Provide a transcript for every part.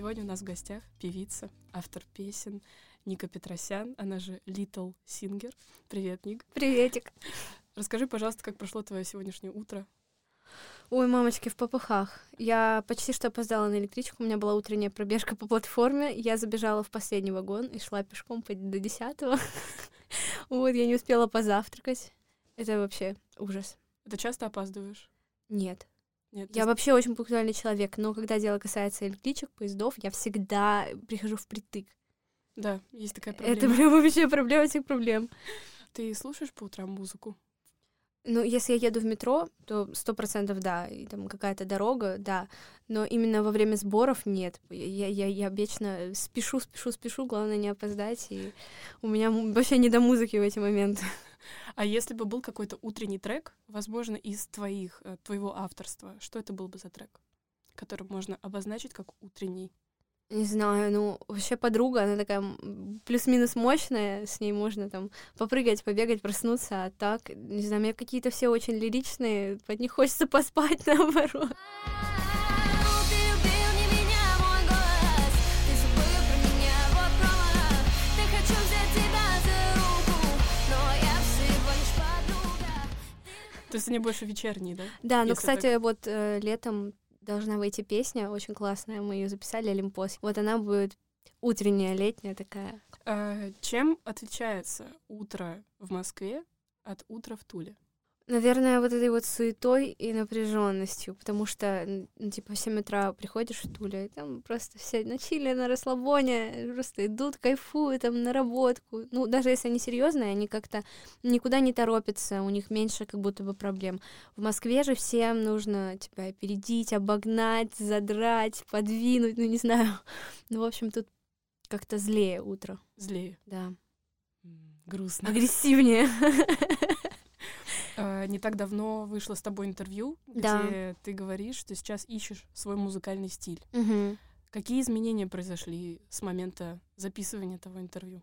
Сегодня у нас в гостях певица, автор песен Ника Петросян, она же Little Singer. Привет, Ник. Приветик. Расскажи, пожалуйста, как прошло твое сегодняшнее утро? Ой, мамочки, в попыхах. Я почти что опоздала на электричку, у меня была утренняя пробежка по платформе, я забежала в последний вагон и шла пешком до десятого. Вот, я не успела позавтракать. Это вообще ужас. Ты часто опаздываешь? Нет. Нет, Я вообще очень пунктуальный человек, но когда дело касается электричек, поездов, я всегда прихожу впритык. Да, есть такая проблема. Это прям вообще проблема всех проблем. Ты слушаешь по утрам музыку? Ну, если я еду в метро, то сто процентов да, и там какая-то дорога, да, но именно во время сборов нет. Я, я, я вечно спешу, спешу, спешу, главное не опоздать, и у меня вообще не до музыки в эти моменты. А если бы был какой-то утренний трек, возможно, из твоих, э, твоего авторства, что это был бы за трек, который можно обозначить как утренний? Не знаю, ну, вообще подруга, она такая плюс-минус мощная, с ней можно там попрыгать, побегать, проснуться, а так, не знаю, мне какие-то все очень лиричные, под них хочется поспать, наоборот. То есть они больше вечерние, да? Да, ну, кстати, так... вот э, летом должна выйти песня, очень классная, мы ее записали, Олимпос. Вот она будет утренняя, летняя такая. А, чем отличается утро в Москве от утра в Туле? Наверное, вот этой вот суетой и напряженностью, потому что, ну, типа, в 7 утра приходишь в Туле, и там просто все на чили, на расслабоне, просто идут, кайфуют там на работку. Ну, даже если они серьезные, они как-то никуда не торопятся, у них меньше как будто бы проблем. В Москве же всем нужно, типа, опередить, обогнать, задрать, подвинуть, ну, не знаю. Ну, в общем, тут как-то злее утро. Злее? Да. Грустно. Агрессивнее. Э, не так давно вышло с тобой интервью, да. где ты говоришь, что сейчас ищешь свой музыкальный стиль. Угу. Какие изменения произошли с момента записывания этого интервью?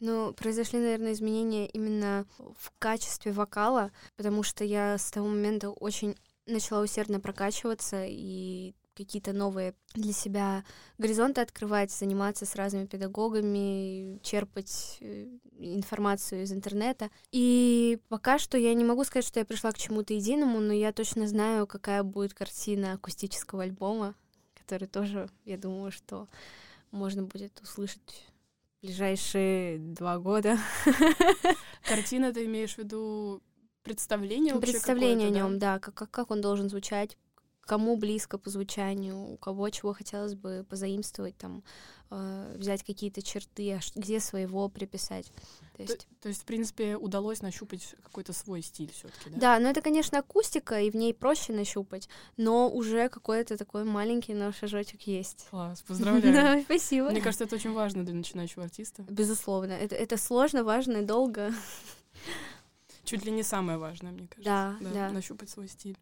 Ну, произошли, наверное, изменения именно в качестве вокала, потому что я с того момента очень начала усердно прокачиваться и какие-то новые для себя горизонты открывать, заниматься с разными педагогами, черпать э, информацию из интернета. И пока что я не могу сказать, что я пришла к чему-то единому, но я точно знаю, какая будет картина акустического альбома, который тоже, я думаю, что можно будет услышать в ближайшие два года. Картина ты имеешь в виду представление Представление о нем, да, да как, как он должен звучать, кому близко по звучанию, у кого чего хотелось бы позаимствовать, там, э, взять какие-то черты, а где своего приписать. То есть... То, то есть, в принципе, удалось нащупать какой-то свой стиль все таки да? Да, но это, конечно, акустика, и в ней проще нащупать, но уже какой-то такой маленький наш шажочек есть. Класс, поздравляю. Спасибо. Мне кажется, это очень важно для начинающего артиста. Безусловно. Это, сложно, важно и долго. Чуть ли не самое важное, мне кажется. Да. да. Нащупать свой стиль.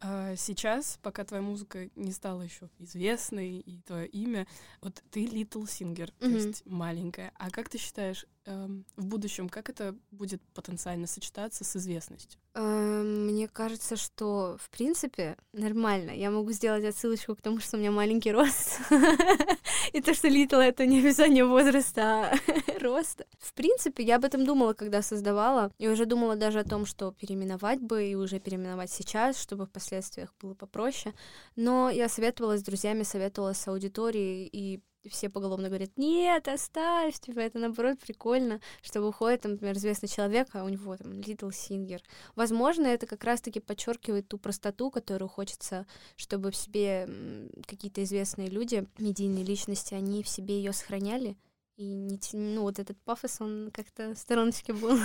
А сейчас, пока твоя музыка не стала еще известной и твое имя, вот ты Little Singer, mm-hmm. то есть маленькая. А как ты считаешь, эм, в будущем, как это будет потенциально сочетаться с известностью? Эм, мне кажется, что в принципе нормально. Я могу сделать отсылочку к тому, что у меня маленький рост. И то, что Little это не описание возраста, а роста. В принципе, я об этом думала, когда создавала. И уже думала даже о том, что переименовать бы и уже переименовать сейчас, чтобы в последствиях было попроще. Но я советовалась с друзьями, советовалась с аудиторией, и все поголовно говорят, нет, оставь, типа, это наоборот прикольно, что выходит, там, например, известный человек, а у него там Little Singer. Возможно, это как раз-таки подчеркивает ту простоту, которую хочется, чтобы в себе какие-то известные люди, медийные личности, они в себе ее сохраняли, и не, ну, вот этот пафос, он как-то в стороночке был.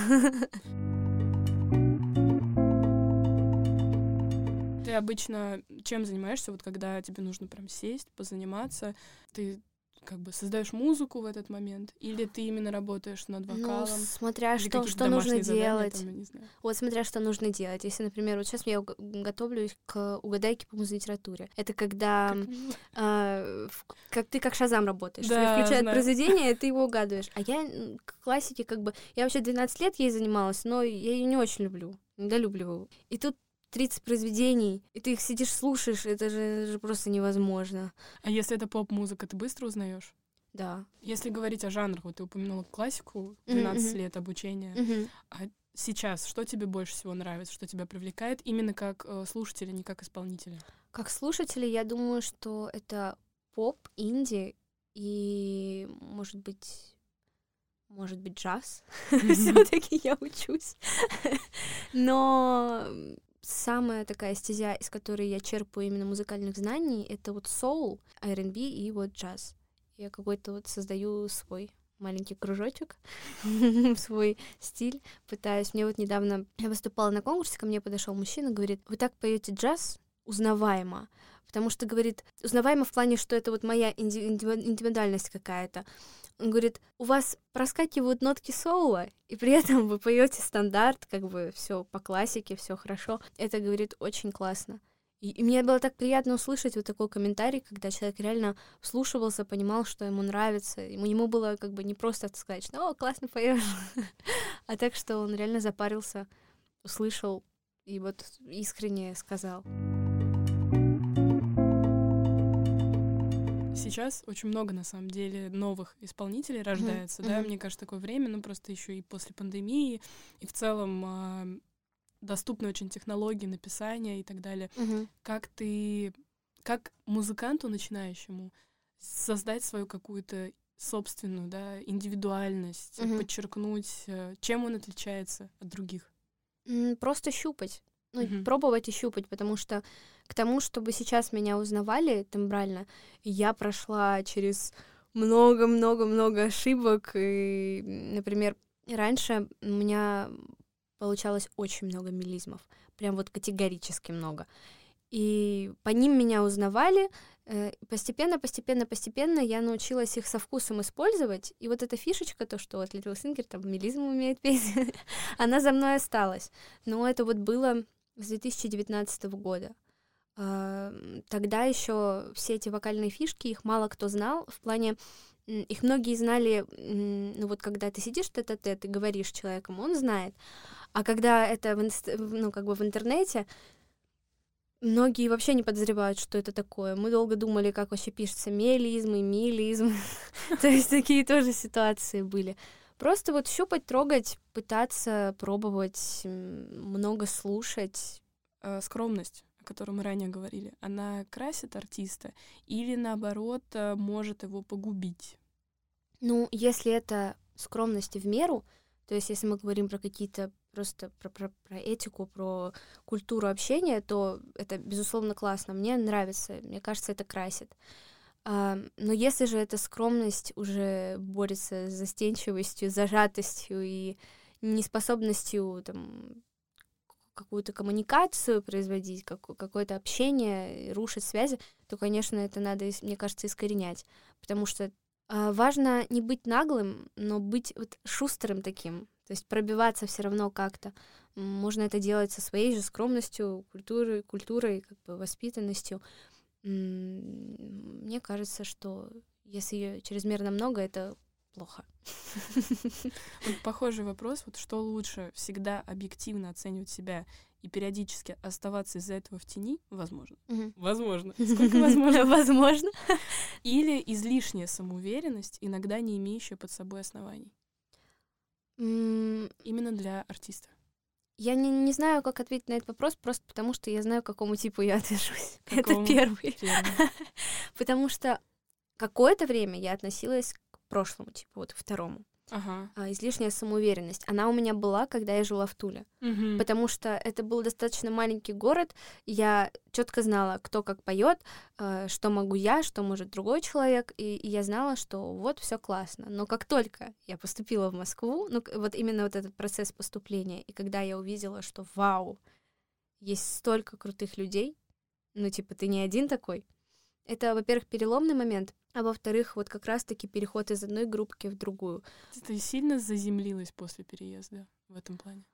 Ты обычно чем занимаешься, вот когда тебе нужно прям сесть, позаниматься? Ты как бы создаешь музыку в этот момент, или ты именно работаешь над ну, вокалом? Ну, смотря что, что нужно делать. Там, вот смотря что нужно делать. Если, например, вот сейчас я готовлюсь к угадайке по музлитературе. Это когда как, э, как ты как Шазам работаешь. Да, включают знаю. произведение, и ты его угадываешь. А я к классике как бы... Я вообще 12 лет ей занималась, но я ее не очень люблю. Недолюбливаю. И тут 30 произведений, и ты их сидишь, слушаешь, это же, это же просто невозможно. А если это поп-музыка, ты быстро узнаешь? Да. Если говорить о жанрах, вот ты упомянула классику, 12 mm-hmm. лет обучения. Mm-hmm. А сейчас что тебе больше всего нравится, что тебя привлекает именно как э, слушателя, не как исполнителя? Как слушателя, я думаю, что это поп, инди и, может быть, может быть, джаз. Все-таки я учусь. Но самая такая стезя, из которой я черпаю именно музыкальных знаний, это вот соул, R&B и вот джаз. Я какой-то вот создаю свой маленький кружочек, свой стиль, пытаюсь. Мне вот недавно я выступала на конкурсе, ко мне подошел мужчина, говорит, вы так поете джаз узнаваемо, потому что, говорит, узнаваемо в плане, что это вот моя индивидуальность какая-то. Он говорит, у вас проскакивают нотки соло, и при этом вы поете стандарт, как бы все по классике, все хорошо. Это, говорит, очень классно. И, и мне было так приятно услышать вот такой комментарий, когда человек реально вслушивался, понимал, что ему нравится. Ему, ему было как бы не просто сказать, что «О, классно поешь», а так, что он реально запарился, услышал и вот искренне сказал. Сейчас очень много, на самом деле, новых исполнителей рождается, mm-hmm. да, mm-hmm. мне кажется, такое время, ну, просто еще и после пандемии, и в целом доступны очень технологии написания и так далее. Угу. Как ты, как музыканту начинающему создать свою какую-то собственную, да, индивидуальность, угу. подчеркнуть, э, чем он отличается от других? Просто щупать. Ну, угу. пробовать и щупать, потому что к тому, чтобы сейчас меня узнавали тембрально, я прошла через много-много-много ошибок. И, например, раньше у меня получалось очень много мелизмов, прям вот категорически много. И по ним меня узнавали, э, постепенно, постепенно, постепенно я научилась их со вкусом использовать, и вот эта фишечка, то, что вот Литл Сингер там мелизм умеет петь, она за мной осталась. Но это вот было с 2019 года. А, тогда еще все эти вокальные фишки, их мало кто знал, в плане их многие знали, ну вот когда ты сидишь тет-а-тет и говоришь человеком, он знает. А когда это в, ну, как бы в интернете, многие вообще не подозревают, что это такое. Мы долго думали, как вообще пишется мелизм и милизм. То есть такие тоже ситуации были. Просто вот щупать, трогать, пытаться, пробовать, много слушать. Э, скромность о которой мы ранее говорили, она красит артиста или наоборот э, может его погубить? Ну, если это скромность в меру, то есть если мы говорим про какие-то просто про, про, про этику, про культуру общения, то это, безусловно, классно. Мне нравится, мне кажется, это красит. А, но если же эта скромность уже борется с застенчивостью, зажатостью и неспособностью там, какую-то коммуникацию производить, как, какое-то общение, рушить связи, то, конечно, это надо, мне кажется, искоренять. Потому что э, важно не быть наглым, но быть вот шустрым таким. То есть пробиваться все равно как-то. Можно это делать со своей же скромностью, культурой, культурой, как бы воспитанностью. Мне кажется, что если ее чрезмерно много, это плохо. Вот похожий вопрос. Вот что лучше, всегда объективно оценивать себя и периодически оставаться из-за этого в тени? Возможно. Угу. Возможно. Сколько возможно? Возможно. Или излишняя самоуверенность, иногда не имеющая под собой оснований? Именно для артиста. Я не, не знаю, как ответить на этот вопрос, просто потому что я знаю, к какому типу я отношусь. Это первый. потому что какое-то время я относилась прошлому, типа вот второму. Ага. А, излишняя самоуверенность. Она у меня была, когда я жила в Туле. Угу. Потому что это был достаточно маленький город. Я четко знала, кто как поет, э, что могу я, что может другой человек. И, и я знала, что вот все классно. Но как только я поступила в Москву, ну вот именно вот этот процесс поступления, и когда я увидела, что вау, есть столько крутых людей, ну типа ты не один такой, это, во-первых, переломный момент, а во-вторых, вот как раз-таки переход из одной группки в другую. Ты сильно заземлилась после переезда в этом плане?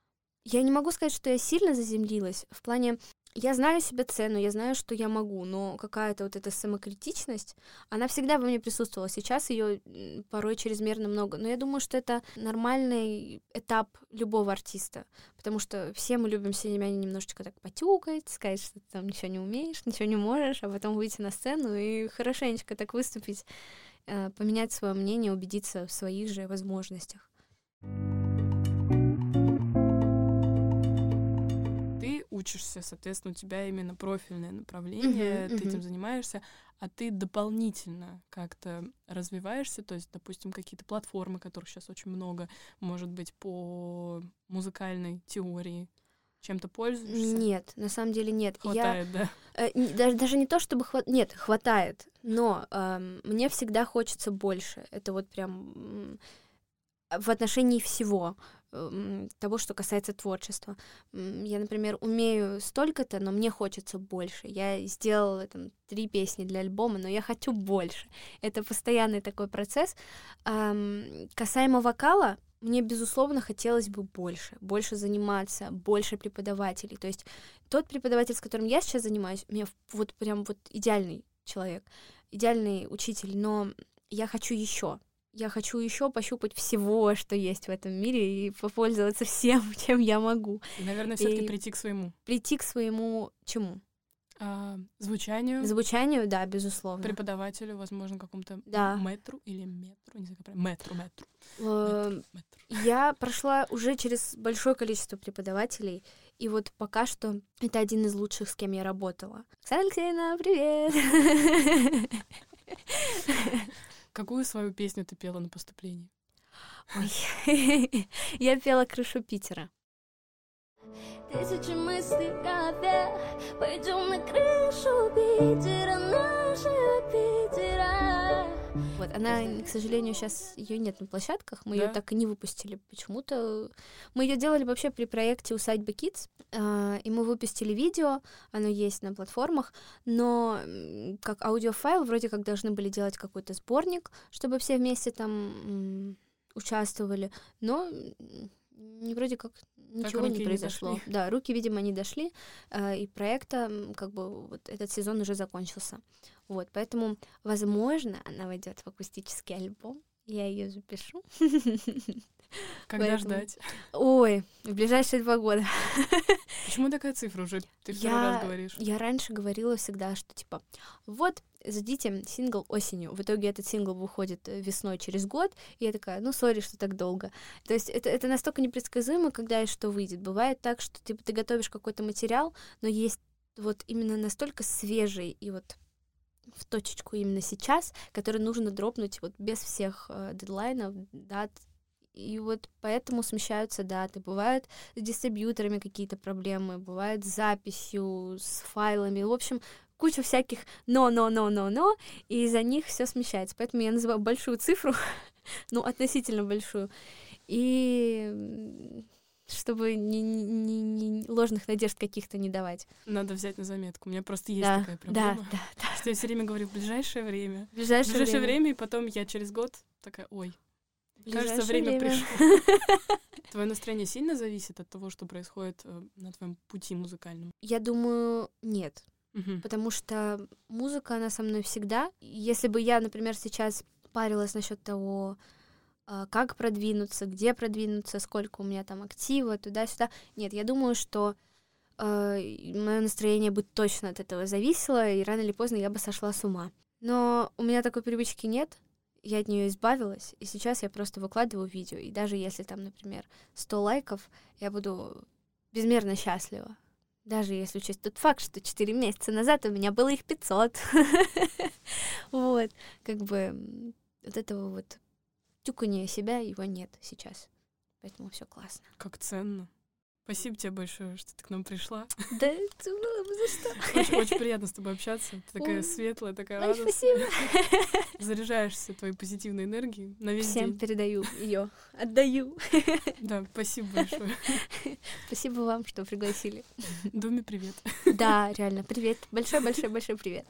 Я не могу сказать, что я сильно заземлилась. В плане я знаю себе цену, я знаю, что я могу, но какая-то вот эта самокритичность, она всегда во мне присутствовала. Сейчас ее порой чрезмерно много. Но я думаю, что это нормальный этап любого артиста, потому что все мы любим себя немножечко так потюкать, сказать, что ты там ничего не умеешь, ничего не можешь, а потом выйти на сцену и хорошенечко так выступить, э, поменять свое мнение, убедиться в своих же возможностях. Учишься, соответственно, у тебя именно профильное направление, uh-huh, ты uh-huh. этим занимаешься, а ты дополнительно как-то развиваешься, то есть, допустим, какие-то платформы, которых сейчас очень много, может быть, по музыкальной теории, чем-то пользуешься? Нет, на самом деле нет. Хватает, я, да? Э, даже, даже не то, чтобы хват... Нет, хватает, но э, мне всегда хочется больше. Это вот прям в отношении всего того, что касается творчества. Я, например, умею столько-то, но мне хочется больше. Я сделала там три песни для альбома, но я хочу больше. Это постоянный такой процесс. Касаемо вокала, мне, безусловно, хотелось бы больше, больше заниматься, больше преподавателей. То есть тот преподаватель, с которым я сейчас занимаюсь, меня вот прям вот идеальный человек, идеальный учитель, но я хочу еще я хочу еще пощупать всего, что есть в этом мире, и попользоваться всем, чем я могу. И, наверное, все-таки прийти к своему. Прийти к своему чему? А, звучанию. Звучанию, да, безусловно. Преподавателю, возможно, какому-то да. метру или метру, не знаю, как правильно. Метру, метру. Э, я прошла уже через большое количество преподавателей, и вот пока что это один из лучших, с кем я работала. Оксана Алексеевна, привет! Какую свою песню ты пела на поступлении? Ой, я пела «Крышу Питера». Тысячи мыслей в голове Пойдем на крышу Питера, нашего Питера Вот, она, к сожалению, сейчас ее нет на площадках, мы да? ее так и не выпустили почему-то. Мы ее делали вообще при проекте «Усадьба Kids», а, и мы выпустили видео, оно есть на платформах, но как аудиофайл вроде как должны были делать какой-то сборник, чтобы все вместе там участвовали, но не вроде как ничего не произошло. Не да, руки, видимо, не дошли, э, и проекта, как бы, вот этот сезон уже закончился. Вот, поэтому, возможно, она войдет в акустический альбом. Я ее запишу. Когда Поэтому... ждать? Ой, в ближайшие два года. Почему такая цифра уже? Ты второй я, раз говоришь. Я раньше говорила всегда, что типа, вот, ждите сингл осенью. В итоге этот сингл выходит э, весной через год, и я такая, ну, сори, что так долго. То есть это, это настолько непредсказуемо, когда и что выйдет. Бывает так, что типа, ты готовишь какой-то материал, но есть вот именно настолько свежий и вот в точечку именно сейчас, который нужно дропнуть вот без всех э, дедлайнов, дат, и вот поэтому смещаются даты. Бывают с дистрибьюторами какие-то проблемы, бывает с записью, с файлами. В общем, куча всяких но-но-но-но-но, и из-за них все смещается. Поэтому я называю большую цифру, ну, относительно большую. И чтобы ни, ни, ни ложных надежд каких-то не давать. Надо взять на заметку. У меня просто есть да, такая проблема. Да, да, да. Что я все время говорю в ближайшее время. В ближайшее, в ближайшее время. время, и потом я через год такая, ой, Кажется, время, время. пришло. Твое настроение сильно зависит от того, что происходит э, на твоем пути музыкальном? Я думаю, нет. Угу. Потому что музыка, она со мной всегда. Если бы я, например, сейчас парилась насчет того, как продвинуться, где продвинуться, сколько у меня там актива, туда-сюда. Нет, я думаю, что э, мое настроение бы точно от этого зависело, и рано или поздно я бы сошла с ума. Но у меня такой привычки нет, я от нее избавилась, и сейчас я просто выкладываю видео, и даже если там, например, 100 лайков, я буду безмерно счастлива. Даже если учесть тот факт, что 4 месяца назад у меня было их 500. Вот, как бы вот этого вот тюкания себя его нет сейчас. Поэтому все классно. Как ценно. Спасибо тебе большое, что ты к нам пришла. Да, это было бы за что. Очень, очень приятно с тобой общаться. Ты такая Ой. светлая, такая радостная. Спасибо. Заряжаешься твоей позитивной энергией на весь Всем день. передаю ее, отдаю. Да, спасибо большое. Спасибо вам, что пригласили. Думе привет. Да, реально, привет. Большой-большой-большой привет.